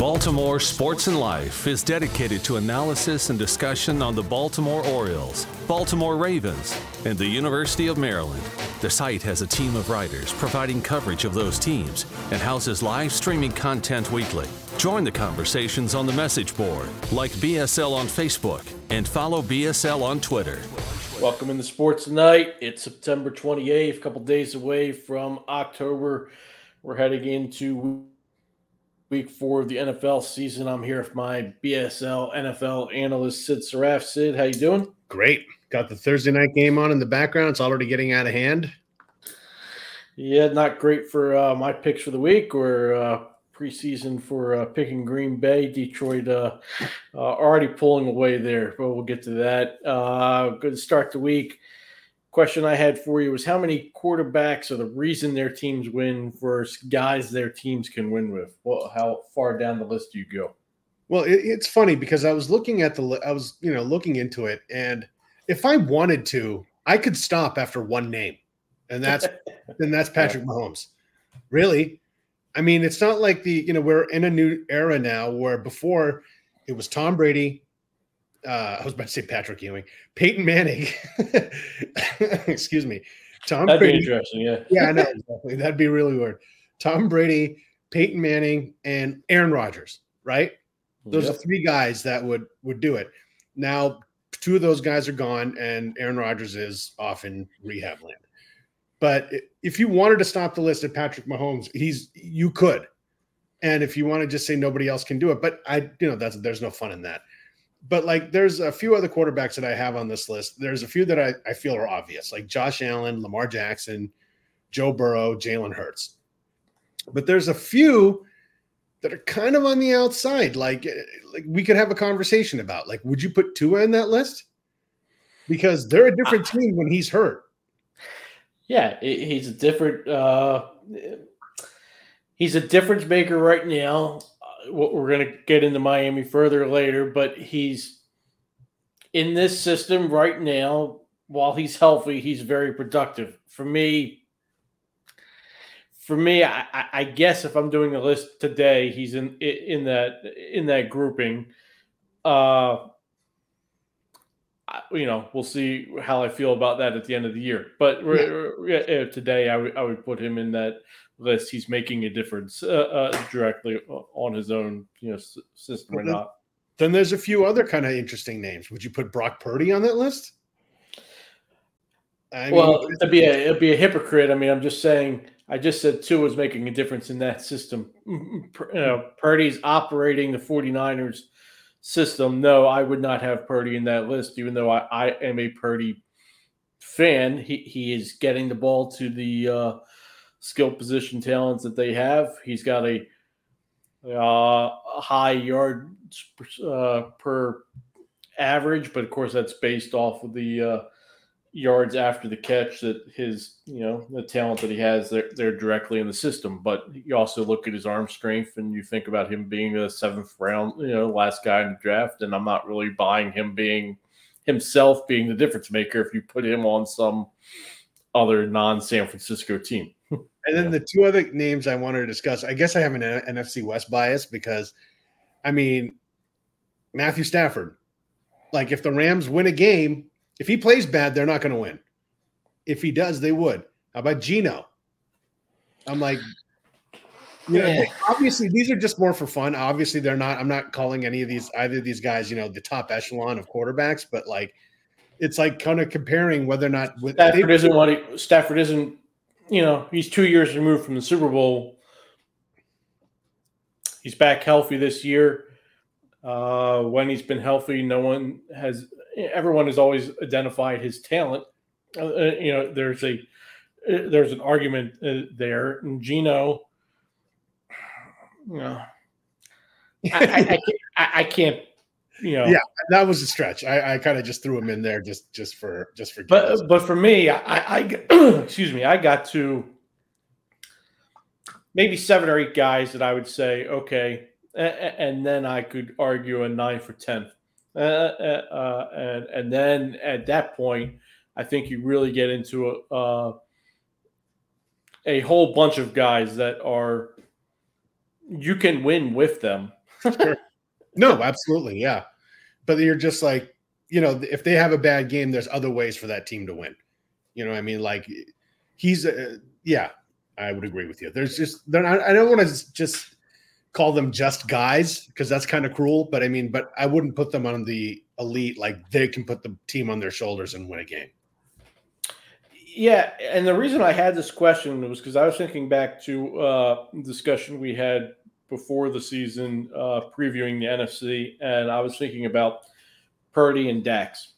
Baltimore Sports and Life is dedicated to analysis and discussion on the Baltimore Orioles, Baltimore Ravens, and the University of Maryland. The site has a team of writers providing coverage of those teams and houses live streaming content weekly. Join the conversations on the message board, like BSL on Facebook, and follow BSL on Twitter. Welcome in the sports tonight. It's September 28th, a couple days away from October. We're heading into week four of the NFL season. I'm here with my BSL NFL analyst Sid Saraf. Sid, how you doing? Great. Got the Thursday night game on in the background. It's already getting out of hand. Yeah, not great for uh, my picks for the week or uh, preseason for uh, picking Green Bay. Detroit uh, uh, already pulling away there, but we'll get to that. Uh, good start to start the week question I had for you was how many quarterbacks are the reason their teams win versus guys their teams can win with? Well, how far down the list do you go? Well, it, it's funny because I was looking at the I was you know looking into it, and if I wanted to, I could stop after one name, and that's then that's Patrick Mahomes. Really, I mean, it's not like the you know we're in a new era now where before it was Tom Brady, uh, I was about to say Patrick Ewing, Peyton Manning. Excuse me. Tom That'd Brady. be interesting. Yeah. yeah, I know. Exactly. That'd be really weird. Tom Brady, Peyton Manning, and Aaron Rodgers, right? Those yep. are three guys that would would do it. Now, two of those guys are gone, and Aaron Rodgers is off in rehab land. But if you wanted to stop the list at Patrick Mahomes, he's you could. And if you want to just say nobody else can do it, but I, you know, that's there's no fun in that but like there's a few other quarterbacks that I have on this list. There's a few that I, I feel are obvious, like Josh Allen, Lamar Jackson, Joe Burrow, Jalen Hurts. But there's a few that are kind of on the outside. Like, eh, like we could have a conversation about. Like, would you put Tua in that list? Because they're a different team when he's hurt. Yeah, he's a different. uh He's a difference maker right now we're going to get into Miami further later, but he's in this system right now. While he's healthy, he's very productive. For me, for me, I, I guess if I'm doing a list today, he's in in that in that grouping. Uh, you know, we'll see how I feel about that at the end of the year. But yeah. today, I would I would put him in that list, he's making a difference uh, uh, directly on his own, you know, s- system or not. Then there's a few other kind of interesting names. Would you put Brock Purdy on that list? I well, mean, it'd be a it'd be a hypocrite. I mean, I'm just saying. I just said Tua was making a difference in that system. You know, Purdy's operating the 49ers system. No, I would not have Purdy in that list, even though I, I am a Purdy fan. He he is getting the ball to the uh, skill position talents that they have. He's got a, uh, high yard uh, per average, but of course that's based off of the uh, yards after the catch that his you know the talent that he has they're, they're directly in the system. But you also look at his arm strength and you think about him being a seventh round you know last guy in the draft. And i'm not really buying him being himself being the difference maker if you put him on some other non san francisco team and then the two other names I wanted to discuss, I guess I have an NFC West bias because, I mean, Matthew Stafford. Like, if the Rams win a game, if he plays bad, they're not going to win. If he does, they would. How about Geno? I'm like, you know, yeah. obviously these are just more for fun. Obviously, they're not. I'm not calling any of these either of these guys, you know, the top echelon of quarterbacks, but like, it's like kind of comparing whether or not with, Stafford isn't what he, Stafford isn't you know, he's two years removed from the Super Bowl. He's back healthy this year. Uh, when he's been healthy, no one has, everyone has always identified his talent. Uh, uh you know, there's a, uh, there's an argument uh, there. And Geno, you know, I, I, I, I can't you know, yeah, that was a stretch. I, I kind of just threw him in there just just for just for. But but for me, I, I excuse me, I got to maybe seven or eight guys that I would say okay, and then I could argue a nine for ten, uh, uh, uh, and and then at that point, I think you really get into a uh, a whole bunch of guys that are you can win with them sure. No, absolutely, yeah. But you're just like, you know, if they have a bad game, there's other ways for that team to win. You know, I mean, like he's, uh, yeah, I would agree with you. There's just, they're not, I don't want to just call them just guys because that's kind of cruel. But I mean, but I wouldn't put them on the elite like they can put the team on their shoulders and win a game. Yeah, and the reason I had this question was because I was thinking back to uh, discussion we had before the season, uh, previewing the NFC, and I was thinking about Purdy and Dax,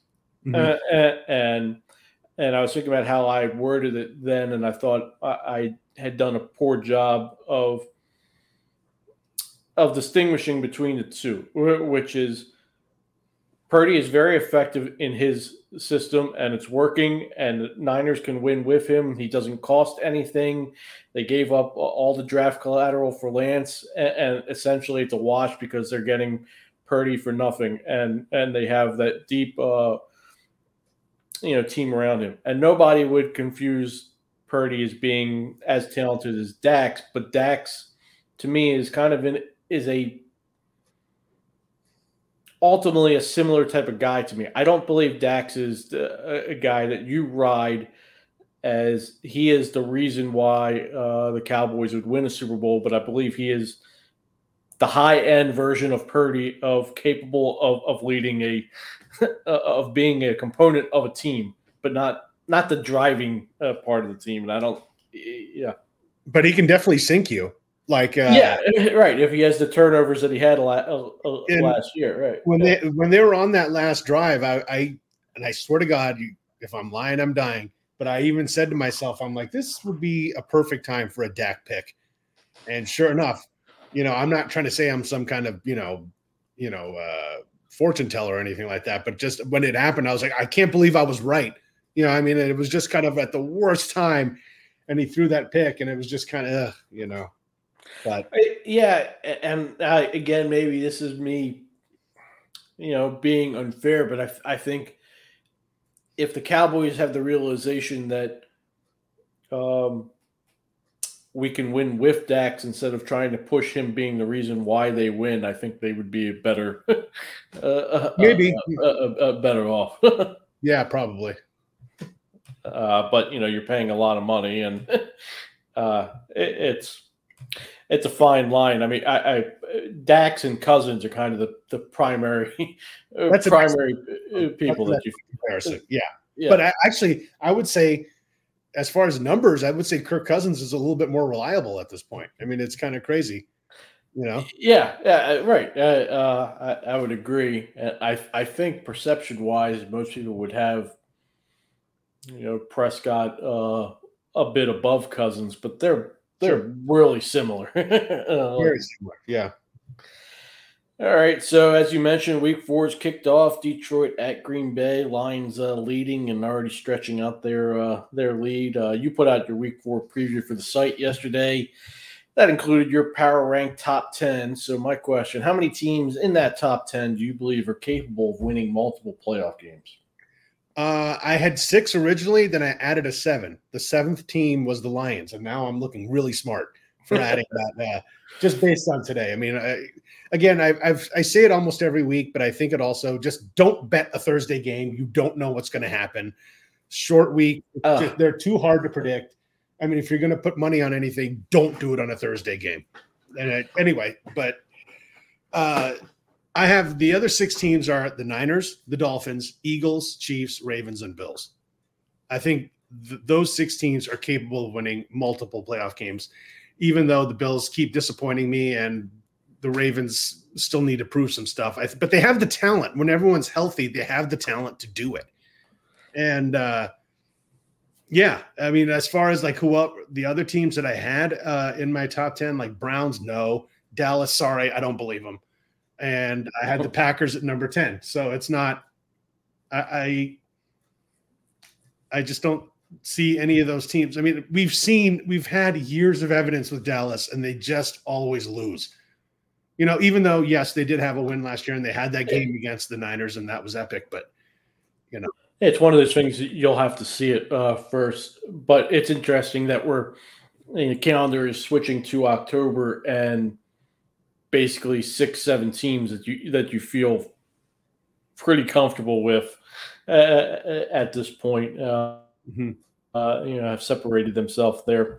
mm-hmm. uh, and and I was thinking about how I worded it then, and I thought I, I had done a poor job of of distinguishing between the two, which is Purdy is very effective in his system and it's working, and Niners can win with him. He doesn't cost anything. They gave up all the draft collateral for Lance, and, and essentially it's a wash because they're getting Purdy for nothing, and and they have that deep, uh, you know, team around him, and nobody would confuse Purdy as being as talented as Dax, but Dax, to me, is kind of in is a ultimately a similar type of guy to me. I don't believe Dax is the, a guy that you ride as he is the reason why uh, the Cowboys would win a Super Bowl, but I believe he is the high end version of Purdy of capable of, of leading a of being a component of a team, but not not the driving uh, part of the team. And I don't, yeah. But he can definitely sink you. Like uh, yeah, right. If he has the turnovers that he had la- uh, uh last year, right? When yeah. they when they were on that last drive, I, I and I swear to God, if I'm lying, I'm dying. But I even said to myself, I'm like, this would be a perfect time for a Dak pick. And sure enough, you know, I'm not trying to say I'm some kind of you know, you know, uh, fortune teller or anything like that. But just when it happened, I was like, I can't believe I was right. You know, I mean, it was just kind of at the worst time, and he threw that pick, and it was just kind of, you know. But yeah, and uh, again, maybe this is me, you know, being unfair, but I I think if the Cowboys have the realization that um, we can win with Dax instead of trying to push him being the reason why they win, I think they would be a better, uh, uh, maybe uh, uh, better off. yeah, probably. but you know, you're paying a lot of money, and it, it's it's a fine line. I mean, I, I Dax and Cousins are kind of the the primary that's primary a, people that you comparison. Yeah. yeah. But I, actually, I would say, as far as numbers, I would say Kirk Cousins is a little bit more reliable at this point. I mean, it's kind of crazy, you know. Yeah, yeah, right. Uh, uh, I, I would agree. I I think perception wise, most people would have, you know, Prescott uh, a bit above Cousins, but they're they're really similar. Uh, Very similar. Yeah. All right. So as you mentioned, Week Four is kicked off. Detroit at Green Bay. Lions uh, leading and already stretching out their uh, their lead. Uh, you put out your Week Four preview for the site yesterday. That included your power rank top ten. So my question: How many teams in that top ten do you believe are capable of winning multiple playoff games? Uh, I had six originally, then I added a seven. The seventh team was the Lions, and now I'm looking really smart for adding that. Uh, just based on today, I mean, I, again, I, I've I say it almost every week, but I think it also just don't bet a Thursday game. You don't know what's going to happen. Short week, just, they're too hard to predict. I mean, if you're going to put money on anything, don't do it on a Thursday game. And anyway, but uh, I have the other six teams are the Niners, the Dolphins, Eagles, Chiefs, Ravens, and Bills. I think th- those six teams are capable of winning multiple playoff games, even though the Bills keep disappointing me and the Ravens still need to prove some stuff. Th- but they have the talent. When everyone's healthy, they have the talent to do it. And uh, yeah, I mean, as far as like who up the other teams that I had uh, in my top ten, like Browns, no. Dallas, sorry, I don't believe them and I had the Packers at number 10. So it's not I, I I just don't see any of those teams. I mean, we've seen we've had years of evidence with Dallas and they just always lose. You know, even though yes, they did have a win last year and they had that game against the Niners and that was epic, but you know. It's one of those things you'll have to see it uh, first, but it's interesting that we're the calendar is switching to October and basically six, seven teams that you that you feel pretty comfortable with uh, at this point. Uh, mm-hmm. uh, you know, have separated themselves there.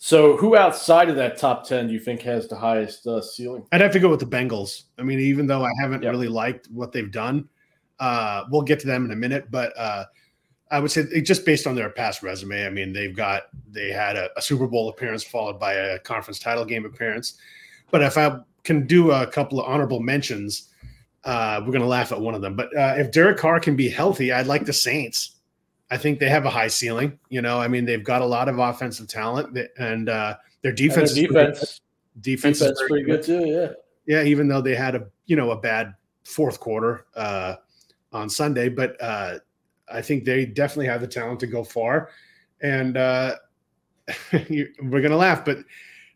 So, who outside of that top ten do you think has the highest uh, ceiling? I'd have to go with the Bengals. I mean, even though I haven't yep. really liked what they've done, uh, we'll get to them in a minute. But uh, I would say just based on their past resume, I mean, they've got they had a, a, Super Bowl appearance followed by a conference title game appearance. But if I can do a couple of honorable mentions, uh, we're going to laugh at one of them. But uh, if Derek Carr can be healthy, I'd like the Saints. I think they have a high ceiling. You know, I mean, they've got a lot of offensive talent, and uh, their defense, and their defense, defense, defense is pretty good. good too. Yeah, yeah. Even though they had a you know a bad fourth quarter uh, on Sunday, but uh, I think they definitely have the talent to go far. And uh, we're gonna laugh, but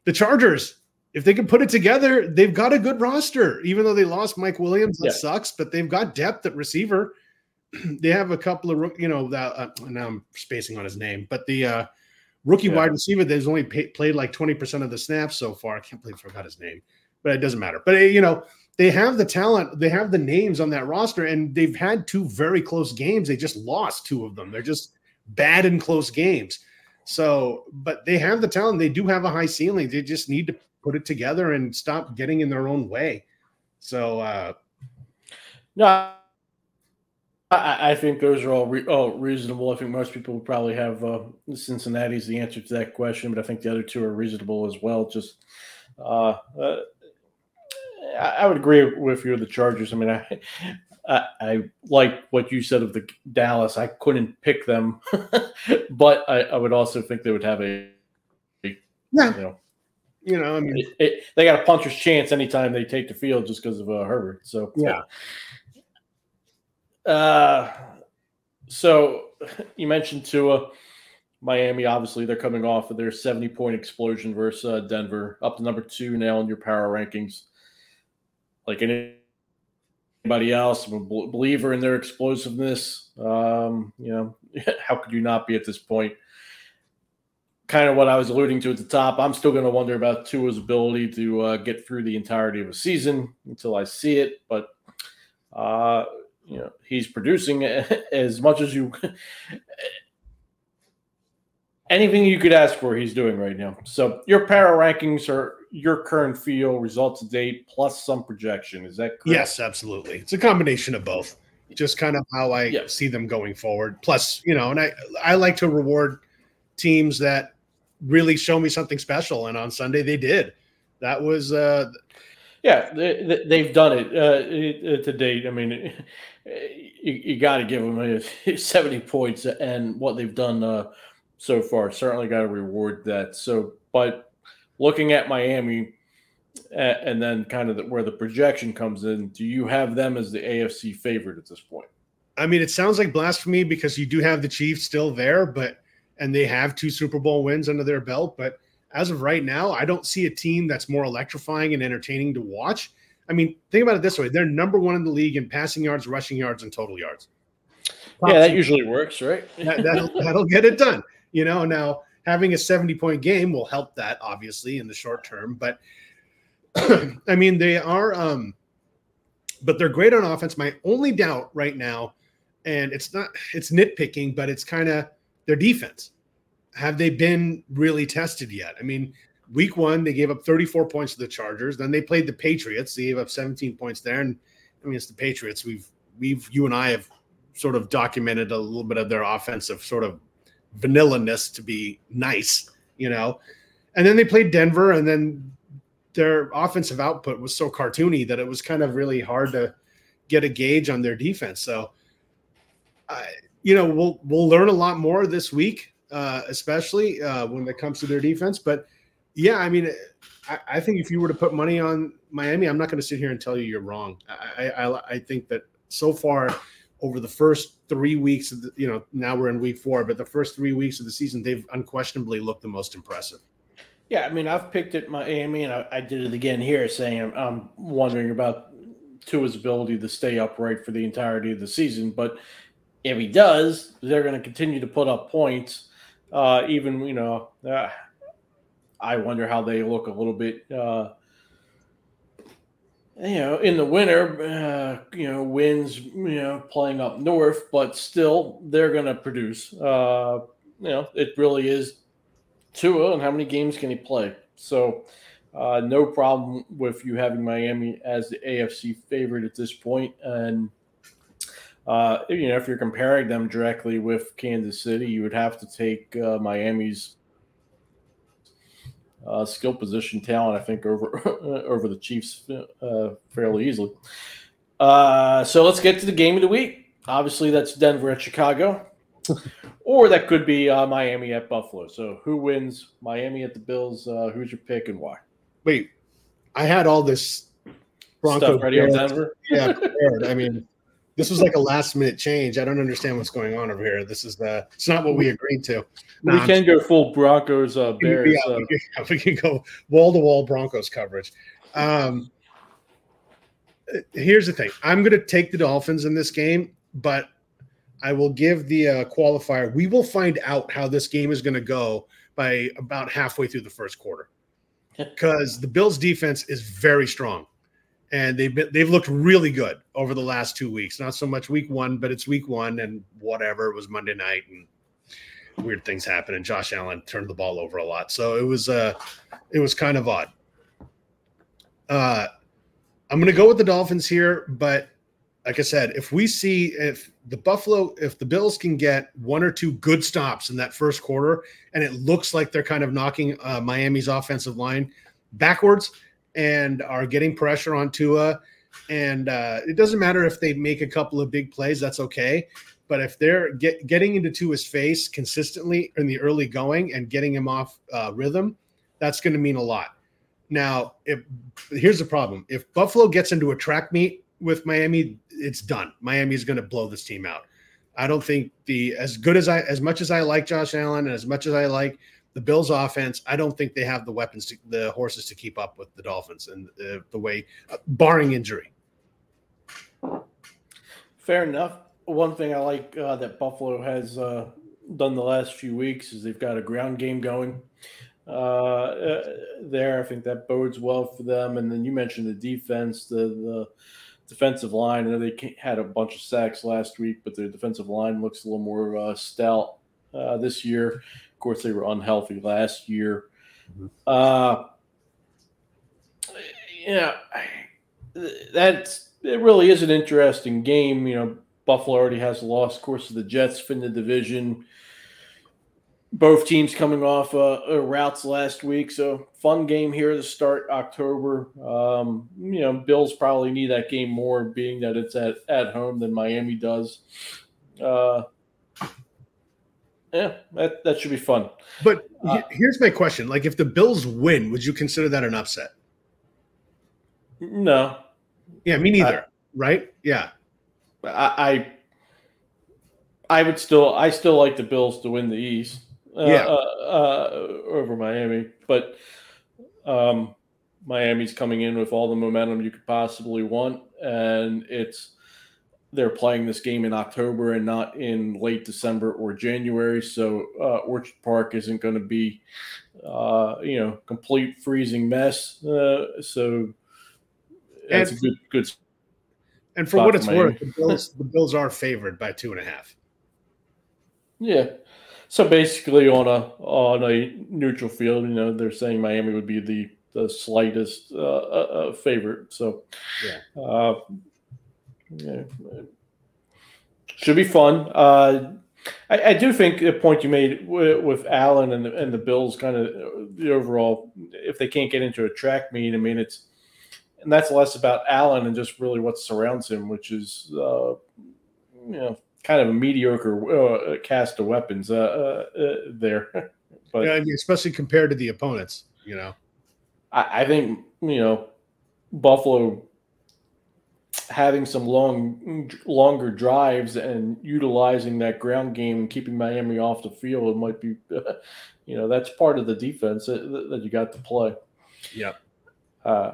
the Chargers, if they can put it together, they've got a good roster. Even though they lost Mike Williams, that yeah. sucks, but they've got depth at receiver. they have a couple of you know that uh, now I'm spacing on his name, but the uh, rookie yeah. wide receiver that's only pay, played like 20% of the snaps so far. I can't believe I forgot his name, but it doesn't matter. But you know, they have the talent, they have the names on that roster, and they've had two very close games. They just lost two of them. They're just bad in close games. So, but they have the talent. They do have a high ceiling. They just need to put it together and stop getting in their own way. So, uh, no, I, I think those are all, re- all reasonable. I think most people would probably have uh, Cincinnati's the answer to that question, but I think the other two are reasonable as well. Just uh, uh I would agree with you. The Chargers. I mean, I, I, I like what you said of the Dallas. I couldn't pick them, but I, I, would also think they would have a, a yeah. You know, you know, I mean, it, it, they got a puncher's chance anytime they take the field just because of uh, Herbert. So yeah. Uh, so you mentioned Tua. Miami, obviously, they're coming off of their 70 point explosion versus uh, Denver, up to number two now in your power rankings like anybody else, I'm a believer in their explosiveness. Um, you know, how could you not be at this point? Kind of what I was alluding to at the top. I'm still going to wonder about Tua's ability to uh, get through the entirety of a season until I see it. But uh, you know, he's producing as much as you anything you could ask for, he's doing right now. So your power rankings are your current feel, results to date, plus some projection. Is that correct? Yes, absolutely. It's a combination of both. Just kind of how I yes. see them going forward. Plus, you know, and I I like to reward teams that really show me something special. And on Sunday they did. That was uh yeah, they, have done it uh, to date. I mean, you, you got to give them 70 points and what they've done uh, so far. Certainly got to reward that. So, but looking at Miami and then kind of the, where the projection comes in, do you have them as the AFC favorite at this point? I mean, it sounds like blasphemy because you do have the Chiefs still there, but and they have two Super Bowl wins under their belt. But as of right now, I don't see a team that's more electrifying and entertaining to watch. I mean, think about it this way: they're number one in the league in passing yards, rushing yards, and total yards. Yeah, that usually works, right? that, that'll, that'll get it done. You know, now having a 70 point game will help that obviously in the short term, but I mean, they are, um, but they're great on offense. My only doubt right now, and it's not, it's nitpicking, but it's kind of their defense. Have they been really tested yet? I mean, week one, they gave up 34 points to the Chargers. Then they played the Patriots. They gave up 17 points there. And I mean, it's the Patriots. We've, we've, you and I have sort of documented a little bit of their offensive sort of vanilla-ness to be nice, you know. And then they played Denver, and then their offensive output was so cartoony that it was kind of really hard to get a gauge on their defense. So, I, you know, we'll we'll learn a lot more this week, uh, especially uh, when it comes to their defense. But yeah, I mean, I, I think if you were to put money on Miami, I'm not going to sit here and tell you you're wrong. I, I I think that so far over the first three weeks of the, you know, now we're in week four, but the first three weeks of the season, they've unquestionably looked the most impressive. Yeah, I mean, I've picked it Miami, and I, I did it again here, saying I'm, I'm wondering about Tua's ability to stay upright for the entirety of the season. But if he does, they're going to continue to put up points. Uh, even you know, uh, I wonder how they look a little bit uh, you know, in the winter, uh, you know, winds, you know, playing up north, but still they're going to produce. Uh, you know, it really is Tua and how many games can he play? So, uh, no problem with you having Miami as the AFC favorite at this point. And, uh, you know, if you're comparing them directly with Kansas City, you would have to take uh, Miami's uh, skill position talent, I think, over over the Chiefs uh, fairly easily. Uh, so let's get to the game of the week. Obviously, that's Denver at Chicago, or that could be uh, Miami at Buffalo. So who wins? Miami at the Bills. Uh, who's your pick and why? Wait, I had all this Bronco Stuff ready on Denver. Yeah, prepared. I mean, this was like a last minute change. I don't understand what's going on over here. This is the it's not what we agreed to. we can go full Broncos uh, Bears. Yeah, we, can, we can go wall to wall Broncos coverage. Um, here's the thing: I'm going to take the Dolphins in this game, but I will give the uh, qualifier. We will find out how this game is going to go by about halfway through the first quarter, because the Bills' defense is very strong and they've been they've looked really good over the last two weeks. Not so much week one, but it's week one and whatever. It was Monday night and weird things happen. and Josh Allen turned the ball over a lot. So it was uh it was kind of odd. Uh I'm gonna go with the Dolphins here, but like I said, if we see if the Buffalo, if the Bills can get one or two good stops in that first quarter, and it looks like they're kind of knocking uh, Miami's offensive line backwards, and are getting pressure on Tua. And uh, it doesn't matter if they make a couple of big plays, that's okay. But if they're get, getting into Tua's face consistently in the early going and getting him off uh, rhythm, that's going to mean a lot. Now, if here's the problem: if Buffalo gets into a track meet with Miami, it's done. Miami is going to blow this team out. I don't think the as good as I as much as I like Josh Allen and as much as I like the Bills' offense, I don't think they have the weapons, to, the horses to keep up with the Dolphins and uh, the way, uh, barring injury. Fair enough. One thing I like uh, that Buffalo has uh, done the last few weeks is they've got a ground game going uh, uh, there. I think that bodes well for them. And then you mentioned the defense, the the defensive line. I know they had a bunch of sacks last week, but their defensive line looks a little more stout this year course, they were unhealthy last year. Mm-hmm. Uh, yeah, that's it. Really is an interesting game. You know, Buffalo already has lost. Of course, to the Jets in the division. Both teams coming off uh, uh, routes last week, so fun game here to start October. Um, you know, Bills probably need that game more, being that it's at at home than Miami does. Uh, yeah, that, that should be fun. But uh, here's my question: like, if the Bills win, would you consider that an upset? No. Yeah, me neither. I, right? Yeah. I, I, I would still, I still like the Bills to win the East. Uh, yeah. Uh, uh, over Miami, but um, Miami's coming in with all the momentum you could possibly want, and it's they're playing this game in October and not in late December or January. So uh, Orchard Park isn't going to be, uh, you know, complete freezing mess. Uh, so it's a good good. And for what it's worth, the Bills the Bills are favored by two and a half. Yeah. So basically, on a on a neutral field, you know, they're saying Miami would be the the slightest uh, uh, uh favorite. So, yeah yeah. Should be fun. Uh, I, I, do think the point you made with, with Allen and the, and the Bills, kind of the overall, if they can't get into a track meet, I mean, it's and that's less about Allen and just really what surrounds him, which is uh, you know kind of a mediocre uh, cast of weapons uh, uh, uh there. but yeah, I mean, especially compared to the opponents, you know, I, I think you know Buffalo having some long longer drives and utilizing that ground game and keeping Miami off the field it might be you know that's part of the defense that, that you got to play. Yeah. Uh,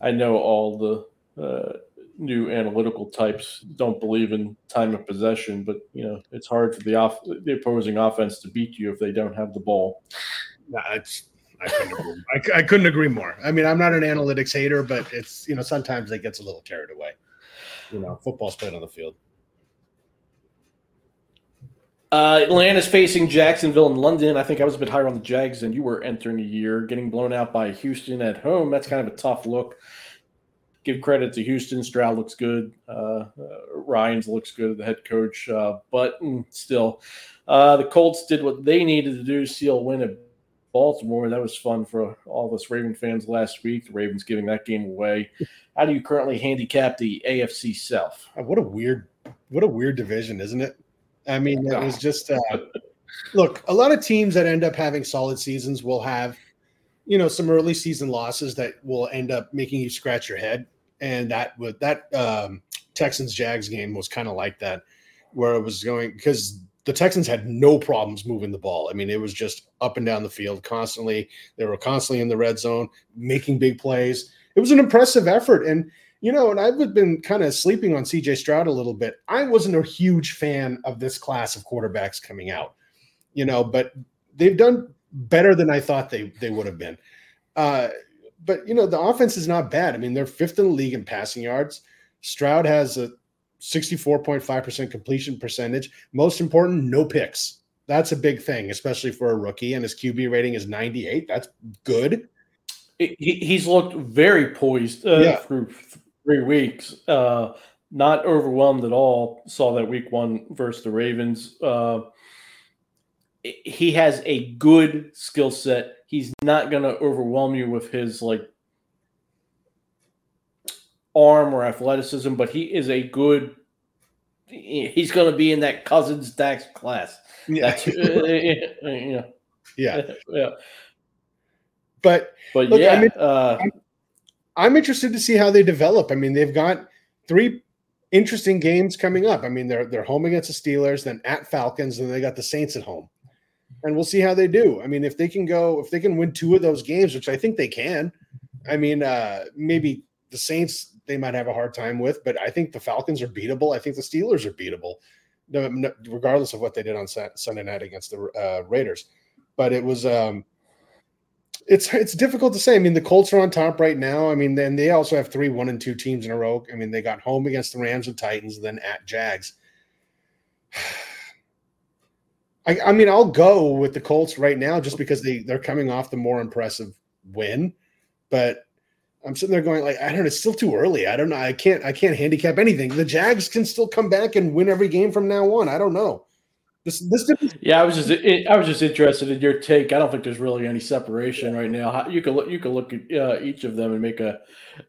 I know all the uh, new analytical types don't believe in time of possession, but you know it's hard for the off the opposing offense to beat you if they don't have the ball. Nah, it's I couldn't, agree, I, I couldn't agree more. I mean, I'm not an analytics hater, but it's you know sometimes it gets a little carried away. You know, football's played on the field. Uh, Atlanta's facing Jacksonville in London. I think I was a bit higher on the Jags than you were entering the year. Getting blown out by Houston at home, that's kind of a tough look. Give credit to Houston. Stroud looks good. Uh, uh, Ryans looks good, the head coach. Uh, but still, uh, the Colts did what they needed to do, seal win at Baltimore. That was fun for all of us Raven fans last week. The Ravens giving that game away. How do you currently handicap the AFC South? Uh, what a weird, what a weird division, isn't it? I mean, it was just uh, look. A lot of teams that end up having solid seasons will have, you know, some early season losses that will end up making you scratch your head. And that with that um, Texans Jags game was kind of like that, where it was going because the Texans had no problems moving the ball. I mean, it was just up and down the field constantly. They were constantly in the red zone, making big plays. It was an impressive effort. And you know, and I've been kind of sleeping on CJ Stroud a little bit. I wasn't a huge fan of this class of quarterbacks coming out, you know, but they've done better than I thought they they would have been. Uh, but you know, the offense is not bad. I mean, they're fifth in the league in passing yards. Stroud has a 64.5% completion percentage. Most important, no picks. That's a big thing, especially for a rookie. And his QB rating is 98. That's good. He's looked very poised uh, yeah. through three weeks. Uh, not overwhelmed at all. Saw that week one versus the Ravens. Uh, he has a good skill set. He's not going to overwhelm you with his like arm or athleticism, but he is a good. He's going to be in that Cousins Dax class. Yeah. That's, uh, yeah. yeah. yeah. But but look, yeah, I mean, uh, I'm interested to see how they develop. I mean, they've got three interesting games coming up. I mean, they're they're home against the Steelers, then at Falcons, and they got the Saints at home. And we'll see how they do. I mean, if they can go, if they can win two of those games, which I think they can. I mean, uh, maybe the Saints they might have a hard time with, but I think the Falcons are beatable. I think the Steelers are beatable, regardless of what they did on Sunday night against the uh, Raiders. But it was um, it's it's difficult to say. I mean, the Colts are on top right now. I mean, then they also have three one and two teams in a row. I mean, they got home against the Rams and Titans, then at Jags. I, I mean, I'll go with the Colts right now just because they they're coming off the more impressive win, but I'm sitting there going like I don't know. It's still too early. I don't know. I can't. I can't handicap anything. The Jags can still come back and win every game from now on. I don't know. This, this yeah, I was just I was just interested in your take. I don't think there's really any separation right now. You can look you can look at uh, each of them and make a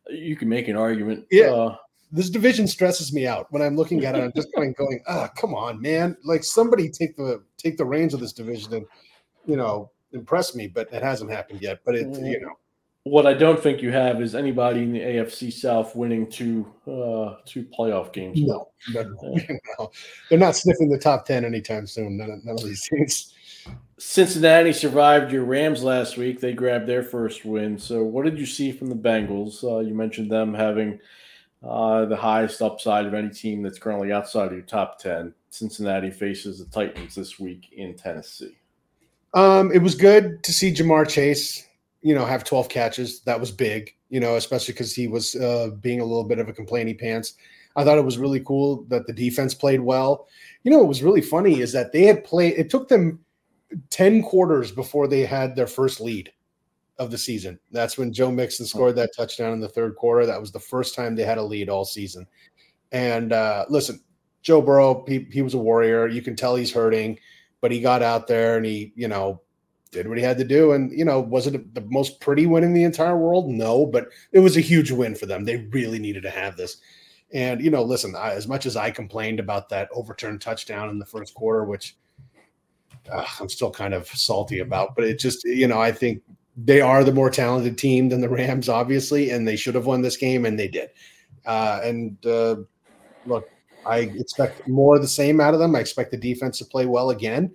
you can make an argument. Yeah, uh, this division stresses me out when I'm looking at it. I'm just going going, ah, oh, come on, man! Like somebody take the take the reins of this division and you know impress me. But it hasn't happened yet. But it you know what I don't think you have is anybody in the AFC South winning two uh, two playoff games. No, no, no, they're not sniffing the top ten anytime soon. None of, none of these teams. Cincinnati survived your Rams last week. They grabbed their first win. So, what did you see from the Bengals? Uh, you mentioned them having uh, the highest upside of any team that's currently outside of your top ten. Cincinnati faces the Titans this week in Tennessee. Um, it was good to see Ja'Marr Chase you know, have 12 catches. That was big, you know, especially because he was uh, being a little bit of a complaining pants. I thought it was really cool that the defense played well. You know, what was really funny is that they had played, it took them 10 quarters before they had their first lead of the season. That's when Joe Mixon scored that touchdown in the third quarter. That was the first time they had a lead all season. And uh, listen, Joe Burrow, he, he was a warrior. You can tell he's hurting, but he got out there and he, you know, did what he had to do. And, you know, was it the most pretty win in the entire world? No, but it was a huge win for them. They really needed to have this. And, you know, listen, I, as much as I complained about that overturned touchdown in the first quarter, which uh, I'm still kind of salty about, but it just, you know, I think they are the more talented team than the Rams, obviously, and they should have won this game, and they did. Uh, and uh, look, I expect more of the same out of them. I expect the defense to play well again,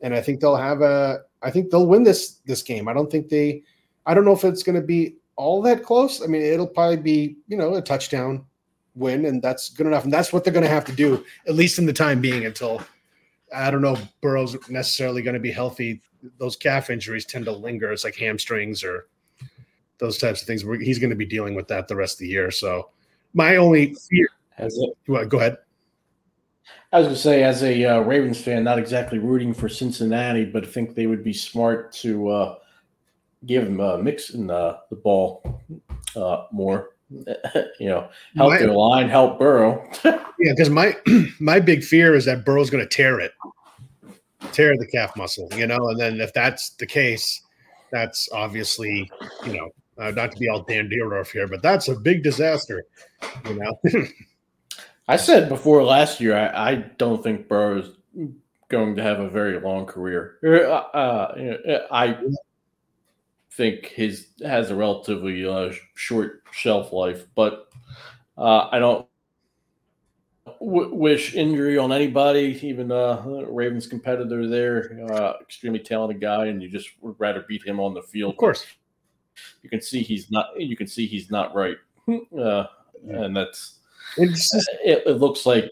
and I think they'll have a I think they'll win this this game. I don't think they. I don't know if it's going to be all that close. I mean, it'll probably be you know a touchdown win, and that's good enough. And that's what they're going to have to do at least in the time being until I don't know Burrow's necessarily going to be healthy those calf injuries tend to linger. It's like hamstrings or those types of things. He's going to be dealing with that the rest of the year. So my only fear. Has it? Well, go ahead. I was going to say, as a uh, Ravens fan, not exactly rooting for Cincinnati, but I think they would be smart to uh, give him uh, Mixon uh, the ball uh, more. you know, help my, their line, help Burrow. yeah, because my my big fear is that Burrow's going to tear it, tear the calf muscle. You know, and then if that's the case, that's obviously you know uh, not to be all Dan Dierdorf here, but that's a big disaster. You know. I said before last year, I, I don't think Burrow is going to have a very long career. Uh, uh I think his has a relatively uh, short shelf life, but uh, I don't w- wish injury on anybody, even uh, Ravens competitor there, uh, extremely talented guy, and you just would rather beat him on the field. Of course, you can see he's not. You can see he's not right, uh, and that's. Just, uh, it, it looks like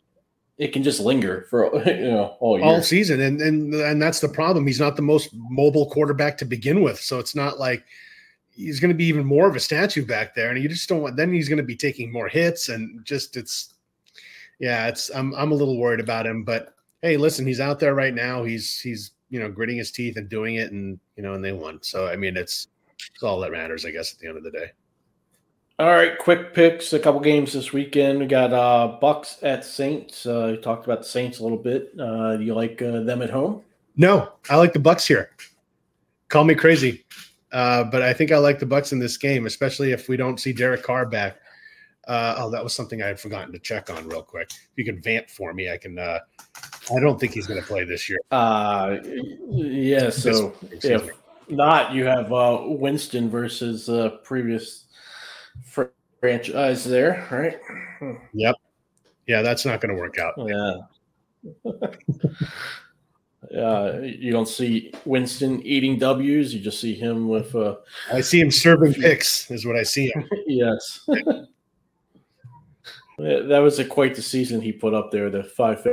it can just linger for you know all year. all season, and and and that's the problem. He's not the most mobile quarterback to begin with, so it's not like he's going to be even more of a statue back there, and you just don't want. Then he's going to be taking more hits, and just it's yeah, it's I'm I'm a little worried about him, but hey, listen, he's out there right now. He's he's you know gritting his teeth and doing it, and you know, and they won. So I mean, it's it's all that matters, I guess, at the end of the day. All right, quick picks. A couple games this weekend. We got uh Bucks at Saints. Uh, talked about the Saints a little bit. Uh, do you like uh, them at home? No, I like the Bucks here. Call me crazy, uh, but I think I like the Bucks in this game, especially if we don't see Derek Carr back. Uh, oh, that was something I had forgotten to check on real quick. If you can vamp for me, I can. Uh, I don't think he's going to play this year. Uh, yeah. So if not, you have uh, Winston versus uh, previous franchise there, right? Yep. Yeah, that's not going to work out. Yeah. uh, you don't see Winston eating W's. You just see him with. Uh, I see him serving picks. Is what I see him. yes. that was a quite the season he put up there. The five.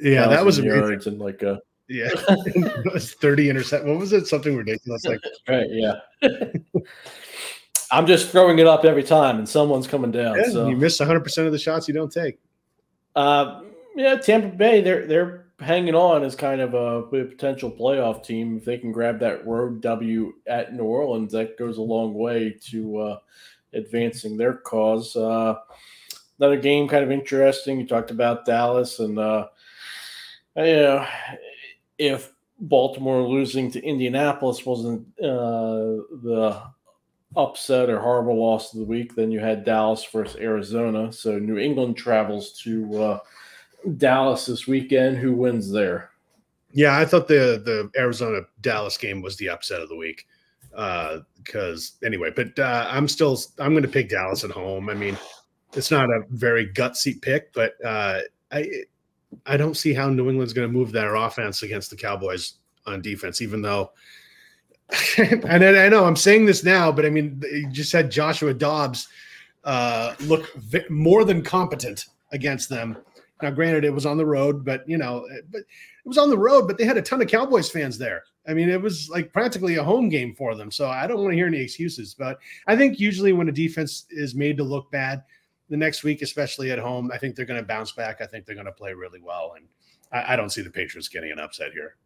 Yeah, that was a yards and like a. Yeah, thirty intercept. What was it? Something ridiculous like. right. Yeah. I'm just throwing it up every time, and someone's coming down. Yeah, so you miss 100 percent of the shots you don't take. Uh, yeah, Tampa Bay, they're they're hanging on as kind of a, potential playoff team. If they can grab that road W at New Orleans, that goes a long way to uh, advancing their cause. Uh, another game, kind of interesting. You talked about Dallas, and uh, you know, if Baltimore losing to Indianapolis wasn't uh, the upset or horrible loss of the week. Then you had Dallas versus Arizona. So New England travels to uh, Dallas this weekend. Who wins there? Yeah, I thought the the Arizona Dallas game was the upset of the week. Because uh, anyway, but uh, I'm still I'm going to pick Dallas at home. I mean, it's not a very gutsy pick, but uh, I I don't see how New England's going to move their offense against the Cowboys on defense, even though and I know I'm saying this now, but I mean, you just had Joshua Dobbs uh, look v- more than competent against them. Now, granted, it was on the road, but you know, but it was on the road, but they had a ton of Cowboys fans there. I mean, it was like practically a home game for them. So I don't want to hear any excuses. But I think usually when a defense is made to look bad, the next week, especially at home, I think they're going to bounce back. I think they're going to play really well, and I, I don't see the Patriots getting an upset here.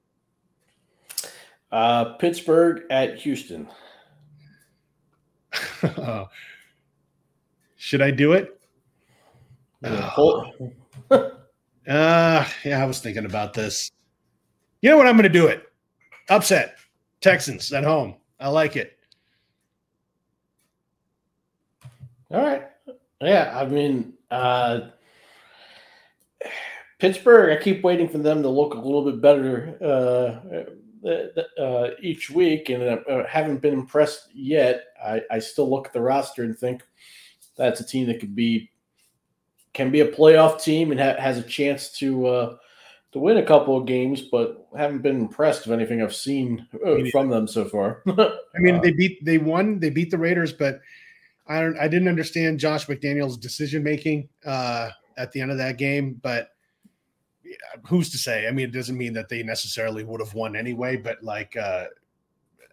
Uh, Pittsburgh at Houston. uh, should I do it? Uh, uh, yeah, I was thinking about this. You know what? I'm going to do it. Upset. Texans at home. I like it. All right. Yeah, I mean, uh, Pittsburgh. I keep waiting for them to look a little bit better. Uh, uh, each week and uh, haven't been impressed yet. I, I still look at the roster and think that's a team that could be can be a playoff team and ha- has a chance to uh, to win a couple of games, but haven't been impressed with anything I've seen uh, from them so far. I mean, they beat they won, they beat the Raiders, but I don't I didn't understand Josh McDaniels' decision making uh, at the end of that game, but who's to say? I mean, it doesn't mean that they necessarily would have won anyway, but like, uh,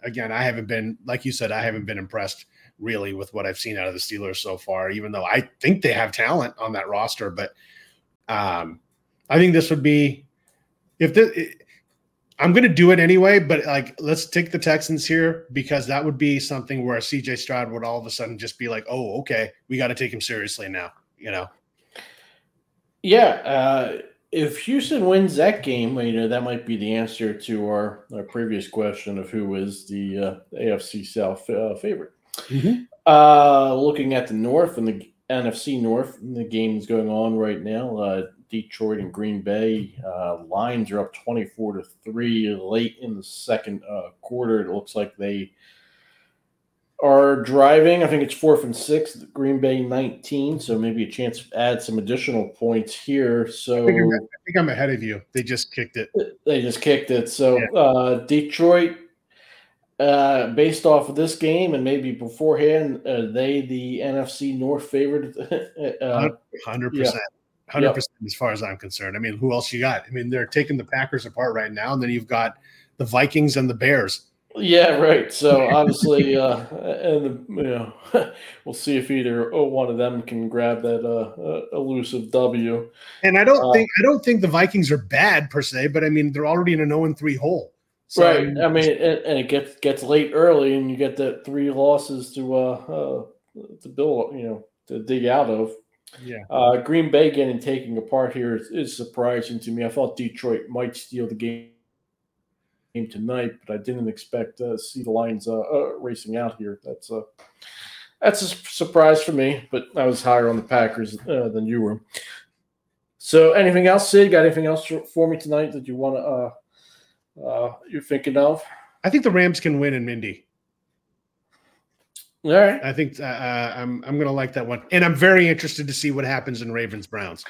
again, I haven't been, like you said, I haven't been impressed really with what I've seen out of the Steelers so far, even though I think they have talent on that roster. But um, I think this would be, if the, I'm going to do it anyway, but like, let's take the Texans here because that would be something where CJ Stroud would all of a sudden just be like, oh, okay, we got to take him seriously now, you know? Yeah. Uh, if Houston wins that game, you know, that might be the answer to our, our previous question of who is the uh, AFC South uh, favorite. Mm-hmm. Uh, looking at the North and the NFC North, the game's going on right now. Uh, Detroit and Green Bay. Uh, Lions are up 24 to 3 late in the second uh, quarter. It looks like they are driving. I think it's fourth and sixth, Green Bay 19. So maybe a chance to add some additional points here. So I think, I'm, think I'm ahead of you. They just kicked it. They just kicked it. So yeah. uh, Detroit, uh, based off of this game and maybe beforehand, are they the NFC North favorite? Uh, 100%. Yeah. Hundred percent, as far as I'm concerned. I mean, who else you got? I mean, they're taking the Packers apart right now, and then you've got the Vikings and the Bears. Yeah, right. So obviously, uh, and the, you know, we'll see if either oh, one of them can grab that uh, uh, elusive W. And I don't uh, think I don't think the Vikings are bad per se, but I mean they're already in an zero oh and three hole. So, right. I mean, and, and, it gets gets late early, and you get that three losses to uh, uh to build, you know, to dig out of. Yeah. Uh, Green Bay getting taken apart here is, is, surprising to me. I thought Detroit might steal the game tonight, but I didn't expect to see the Lions uh, uh, racing out here. That's a that's a surprise for me. But I was higher on the Packers uh, than you were. So, anything else, Sid? Got anything else for me tonight that you want to uh, uh, you're thinking of? I think the Rams can win in Indy. All right. I think uh, uh I'm I'm going to like that one, and I'm very interested to see what happens in Ravens Browns.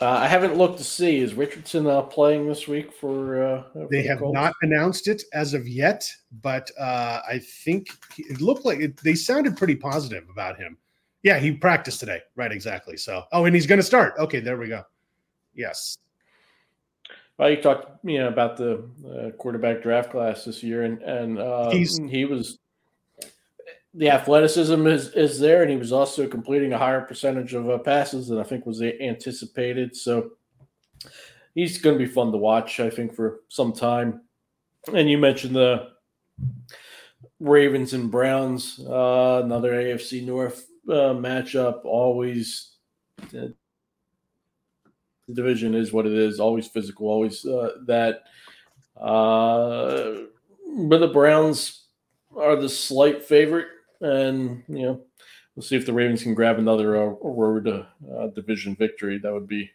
Uh, I haven't looked to see is Richardson uh, playing this week for. Uh, for they have Colts? not announced it as of yet, but uh, I think it looked like it, they sounded pretty positive about him. Yeah, he practiced today. Right, exactly. So, oh, and he's going to start. Okay, there we go. Yes. Well, you talked, you know, about the uh, quarterback draft class this year, and and uh, he was the athleticism is is there, and he was also completing a higher percentage of uh, passes than I think was anticipated. So he's going to be fun to watch, I think, for some time. And you mentioned the Ravens and Browns, uh, another AFC North uh, matchup. Always, uh, the division is what it is. Always physical. Always uh, that. Uh, but the Browns are the slight favorite and you know we'll see if the Ravens can grab another uh, road uh, division victory. That would be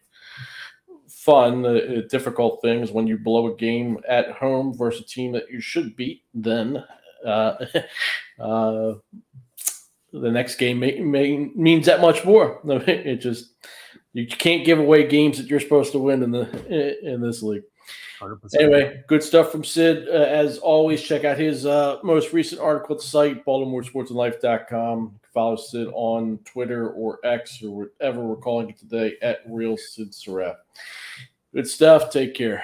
fun. The difficult thing is when you blow a game at home versus a team that you should beat. Then uh, uh, the next game may, may, means that much more. It just you can't give away games that you're supposed to win in the in this league. 100%. Anyway, good stuff from Sid. Uh, as always, check out his uh, most recent article at the site, BaltimoreSportsAndLife.com. Follow Sid on Twitter or X or whatever we're calling it today at Real Sid Surratt. Good stuff. Take care.